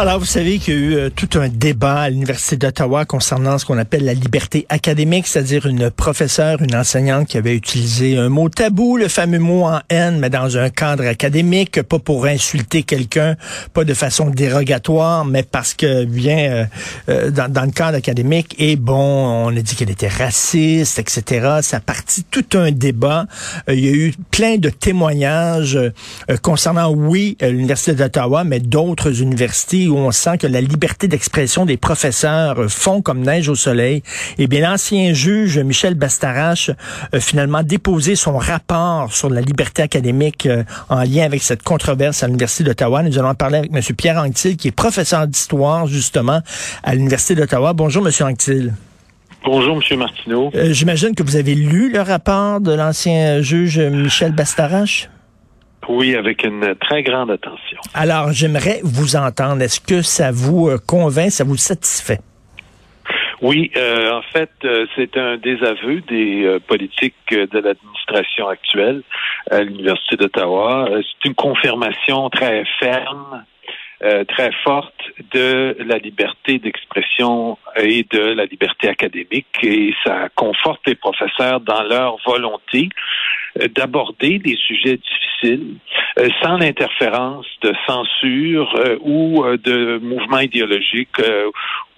Alors, vous savez qu'il y a eu euh, tout un débat à l'Université d'Ottawa concernant ce qu'on appelle la liberté académique, c'est-à-dire une professeure, une enseignante qui avait utilisé un mot tabou, le fameux mot en haine, mais dans un cadre académique, pas pour insulter quelqu'un, pas de façon dérogatoire, mais parce que bien euh, euh, dans, dans, le cadre académique, et bon, on a dit qu'elle était raciste, etc. Ça a parti tout un débat. il y a eu plein de témoignages concernant, oui, l'Université d'Ottawa, mais d'autres universités où on sent que la liberté d'expression des professeurs euh, fond comme neige au soleil, eh bien, l'ancien juge Michel Bastarache a finalement déposé son rapport sur la liberté académique euh, en lien avec cette controverse à l'Université d'Ottawa. Nous allons en parler avec M. Pierre Anctil, qui est professeur d'histoire, justement, à l'Université d'Ottawa. Bonjour, M. Anctil. Bonjour, M. Martineau. Euh, J'imagine que vous avez lu le rapport de l'ancien juge Michel Bastarache? Oui, avec une très grande attention. Alors, j'aimerais vous entendre. Est-ce que ça vous euh, convainc, ça vous satisfait? Oui, euh, en fait, euh, c'est un désaveu des euh, politiques de l'administration actuelle à l'Université d'Ottawa. C'est une confirmation très ferme, très forte de la liberté d'expression et de la liberté académique et ça conforte les professeurs dans leur volonté d'aborder des sujets difficiles euh, sans l'interférence de censure euh, ou euh, de mouvements idéologiques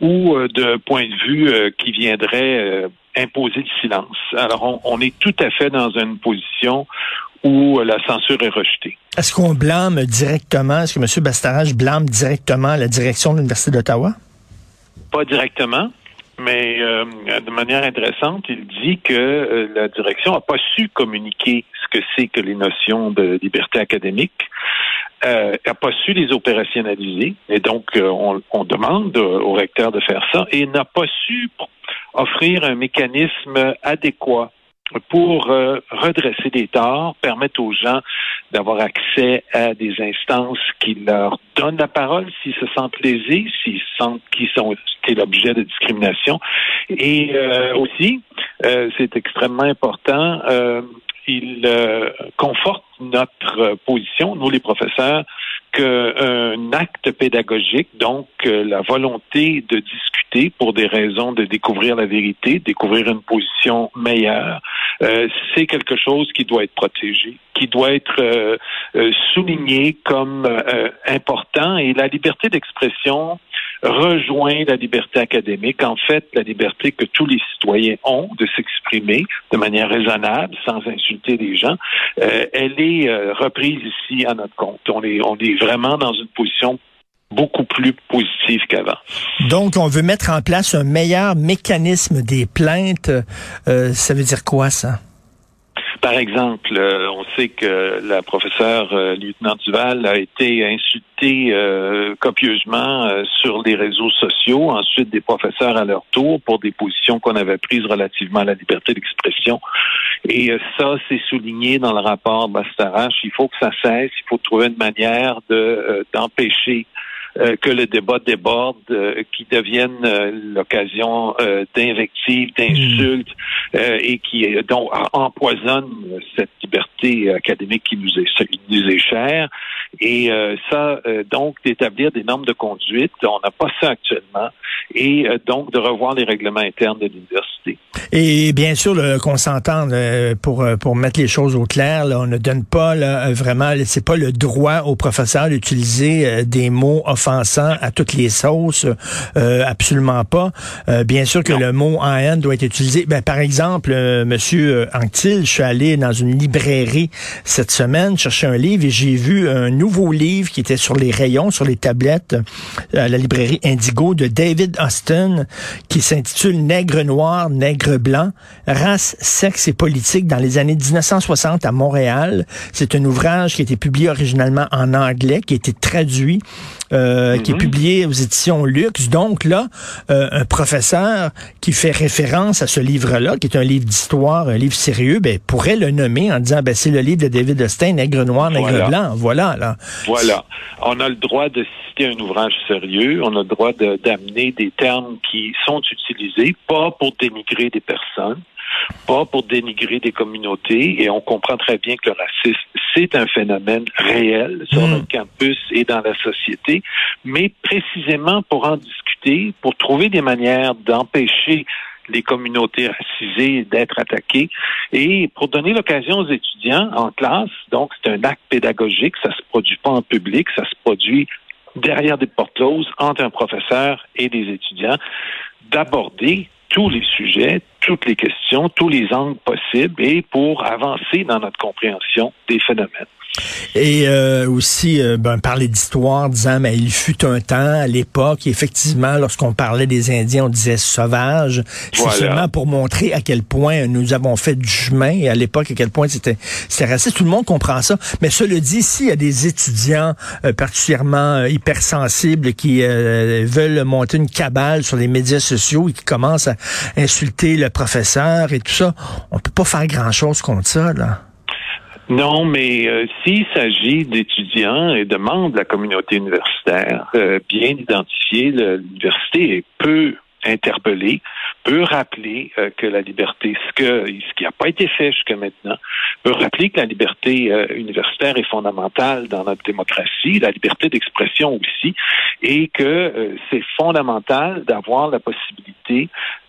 ou de points de vue qui viendraient imposer le silence. Alors, on, est tout à fait dans une position où la censure est rejetée. Est-ce qu'on blâme directement, est-ce que M. Bastarage blâme directement la direction de l'Université d'Ottawa? Pas directement. Mais euh, de manière intéressante, il dit que euh, la direction n'a pas su communiquer ce que c'est que les notions de liberté académique, euh, n'a pas su les opérationnaliser, et donc euh, on, on, demande au recteur de faire ça, et n'a pas su offrir un mécanisme adéquat pour euh, redresser des torts, permettre aux gens d'avoir accès à des instances qui leur donnent la parole s'ils se sentent lésés, s'ils sentent qu'ils sont l'objet de discrimination. Et euh, aussi, euh, c'est extrêmement important, il conforte notre position, nous les professeurs, qu'un acte pédagogique, donc la volonté de discuter pour des raisons de découvrir la vérité, découvrir une position meilleure, euh, c'est quelque chose qui doit être protégé, qui doit être euh, euh, souligné comme important. Et la liberté d'expression rejoint la liberté académique. En fait, la liberté que tous les citoyens ont de s'exprimer de manière raisonnable, sans insulter les gens, elle est reprise ici à notre compte. On est, on est vraiment dans une position beaucoup plus positive qu'avant. Donc, on veut mettre en place un meilleur mécanisme des plaintes. Euh, ça veut dire quoi, ça? Par exemple, euh, on sait que la professeure euh, lieutenant Duval a été insultée euh, copieusement euh, sur les réseaux sociaux, ensuite des professeurs à leur tour pour des positions qu'on avait prises relativement à la liberté d'expression. Et ça, c'est souligné dans le rapport Bastarache. Il faut que ça cesse, il faut trouver une manière de d'empêcher euh, que le débat déborde, euh, qui devienne euh, l'occasion d'invectives, d'insultes et qui donc empoisonne cette liberté académique qui nous est, nous est chère. Et ça, donc, d'établir des normes de conduite, on n'a pas ça actuellement, et donc de revoir les règlements internes de l'université. Et bien sûr, qu'on s'entende pour pour mettre les choses au clair, là, on ne donne pas là, vraiment, c'est pas le droit aux professeurs d'utiliser des mots offensant à toutes les sauces, euh, absolument pas. Euh, bien sûr que le mot en haine doit être utilisé. Ben, par exemple, euh, Monsieur Anctil, je suis allé dans une librairie cette semaine chercher un livre et j'ai vu un nouveau livre qui était sur les rayons, sur les tablettes, à la librairie Indigo de David Austin, qui s'intitule Nègre noir, nègre blanc, race, sexe et politique dans les années 1960 à Montréal. C'est un ouvrage qui a été publié originalement en anglais, qui a été traduit euh, qui est Mhm. publié aux éditions Lux. Donc là, euh, un professeur qui fait référence à ce livre-là, qui est un livre d'histoire, un livre sérieux, ben, pourrait le nommer en disant, ben, c'est le livre de David Stein, Nègre noir, Nègre Voilà. blanc. Voilà, là. Voilà. On a le droit de citer un ouvrage sérieux. On a le droit de- d'amener des termes qui sont utilisés, pas pour dénigrer des personnes, pas pour dénigrer des communautés. Et on comprend très bien que le racisme, c'est un phénomène réel sur Mm. notre campus et dans la société, mais précisément pour en discuter, pour trouver des manières d'empêcher les communautés racisées d'être attaquées et pour donner l'occasion aux étudiants en classe, donc c'est un acte pédagogique, ça se produit pas en public, ça se produit derrière des portes closes entre un professeur et des étudiants, d'aborder tous les sujets, toutes les questions, tous les angles possibles et pour avancer dans notre compréhension des phénomènes. Et euh, aussi euh, ben, parler d'histoire, disant mais il fut un temps à l'époque, effectivement, lorsqu'on parlait des Indiens, on disait sauvages. C'est Voilà. seulement pour montrer à quel point nous avons fait du chemin et à l'époque à quel point c'était raciste. Tout le monde comprend ça. Mais cela dit, s'il y a des étudiants euh, particulièrement euh, hypersensibles qui euh, veulent monter une cabale sur les médias sociaux et qui commencent à insulter le professeur et tout ça, on peut pas faire grand chose contre ça là. Non, mais euh, s'il s'agit d'étudiants et de membres de la communauté universitaire euh, bien identifiés, le- l'université peut interpeller, peut rappeler euh, que la liberté, ce ce qui n'a pas été fait jusqu'à maintenant, peut rappeler que la liberté euh, universitaire est fondamentale dans notre démocratie, la liberté d'expression aussi, et que c'est fondamental d'avoir la possibilité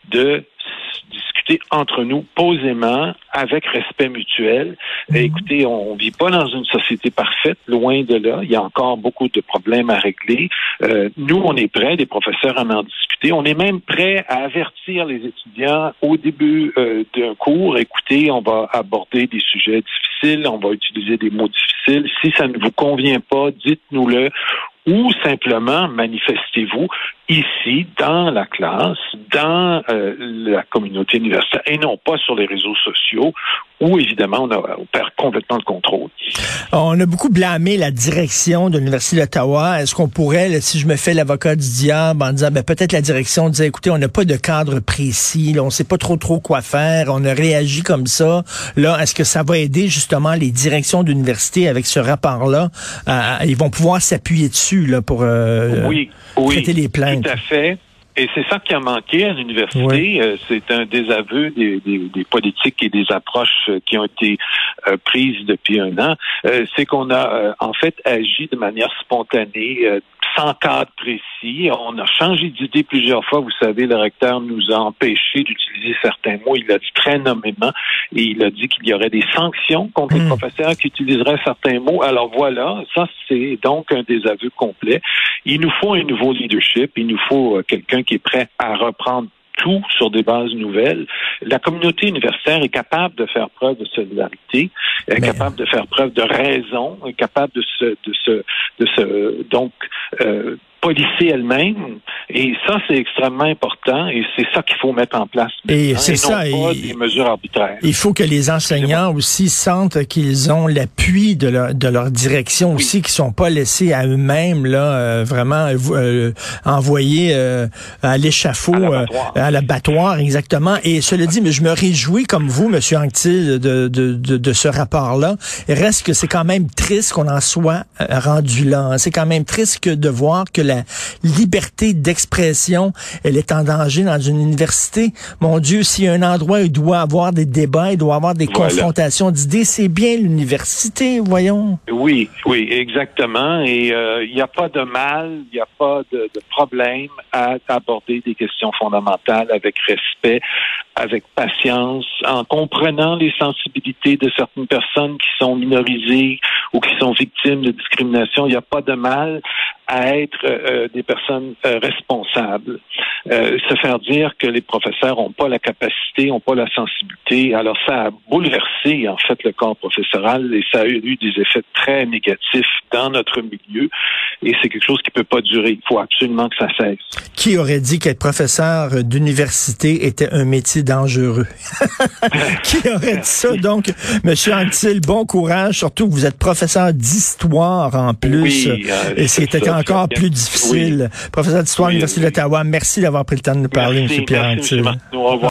de s- discuter entre nous posément, avec respect mutuel. Et écoutez, on, on vit pas dans une société parfaite, loin de là. Il y a encore beaucoup de problèmes à régler. Euh, nous, on est prêts, les professeurs, à en discuter. On est même prêts à avertir les étudiants au début euh, d'un cours. Écoutez, on va aborder des sujets difficiles, on va utiliser des mots difficiles. Si ça ne vous convient pas, dites-nous-le ou simplement manifestez-vous ici, dans la classe, dans euh, la communauté universitaire, et non pas sur les réseaux sociaux, où évidemment on, a, on perd complètement le contrôle. On a beaucoup blâmé la direction de l'Université d'Ottawa. Est-ce qu'on pourrait, là, si je me fais l'avocat du diable, en disant, ben, peut-être la direction disait, écoutez, on n'a pas de cadre précis, là, on sait pas trop trop quoi faire, on a réagi comme ça. Là, est-ce que ça va aider justement les directions d'université avec ce rapport-là? à- ils vont pouvoir s'appuyer dessus là, pour euh, oui, oui, traiter les plaintes. Tout à fait. Et c'est ça qui a manqué à l'université. Euh, c'est un désaveu des, des, des politiques et des approches qui ont été euh, prises depuis un an. Euh, c'est qu'on a euh, en fait agi de manière spontanée, euh, sans cadre précis. On a changé d'idée plusieurs fois. Vous savez, le recteur nous a empêché d'utiliser certains mots. Il l'a dit très nommément et il a dit qu'il y aurait des sanctions contre les Mm. professeurs qui utiliseraient certains mots. Alors voilà, ça c'est donc un désaveu complet. Il nous faut un nouveau leadership. Il nous faut euh, quelqu'un qui est prêt à reprendre tout sur des bases nouvelles. La communauté universitaire est capable de faire preuve de solidarité, est Mais- capable de faire preuve de raison, est capable de se, de se, de se donc euh, policer elle-même. Et ça, c'est extrêmement important et c'est ça qu'il faut mettre en place. Et c'est non ça, pas et- des mesures arbitraires. Il faut que les enseignants aussi sentent qu'ils ont l'appui de leur, de leur direction aussi, qu'ils sont pas laissés à eux-mêmes là, euh, vraiment euh, euh, envoyés euh, à l'échafaud, À euh, l'abattoir. à l'abattoir exactement. Et cela dit, mais je me réjouis comme vous, Monsieur Anctil, de, de, de, de ce rapport-là. Reste que c'est quand même triste qu'on en soit euh, rendu là. hein. C'est quand même triste que de voir que la liberté d'expression, elle est en danger dans une université. Mon Dieu, s'il y a un endroit où il doit avoir des débats, il doit avoir des Voilà. confrontations d'idées, c'est bien l'université, voyons. Oui, oui, exactement. Et euh, il n'y a pas de mal, il n'y a pas de, de problème à aborder des questions fondamentales avec respect, avec patience, en comprenant les sensibilités de certaines personnes qui sont minorisées ou qui sont victimes de discrimination. Il n'y a pas de mal à être euh, des personnes euh, responsables. Euh, se faire dire que les professeurs n'ont pas la capacité, n'ont pas la sensibilité. Alors ça a bouleversé en fait le corps professoral et ça a eu des effets très négatifs dans notre milieu. et c'est quelque chose qui peut pas durer. Il faut absolument que ça cesse. Qui aurait dit qu'être professeur d'université était un métier dangereux? qui aurait dit ça? Donc, Monsieur Anctil, bon courage, surtout que vous êtes professeur d'histoire en plus. Oui, euh, et c'était encore plus difficile. Professeur d'histoire à Oui, l'Université oui. d'Ottawa, merci d'avoir pris le temps de nous parler, Merci, M. Pierre merci. Au revoir.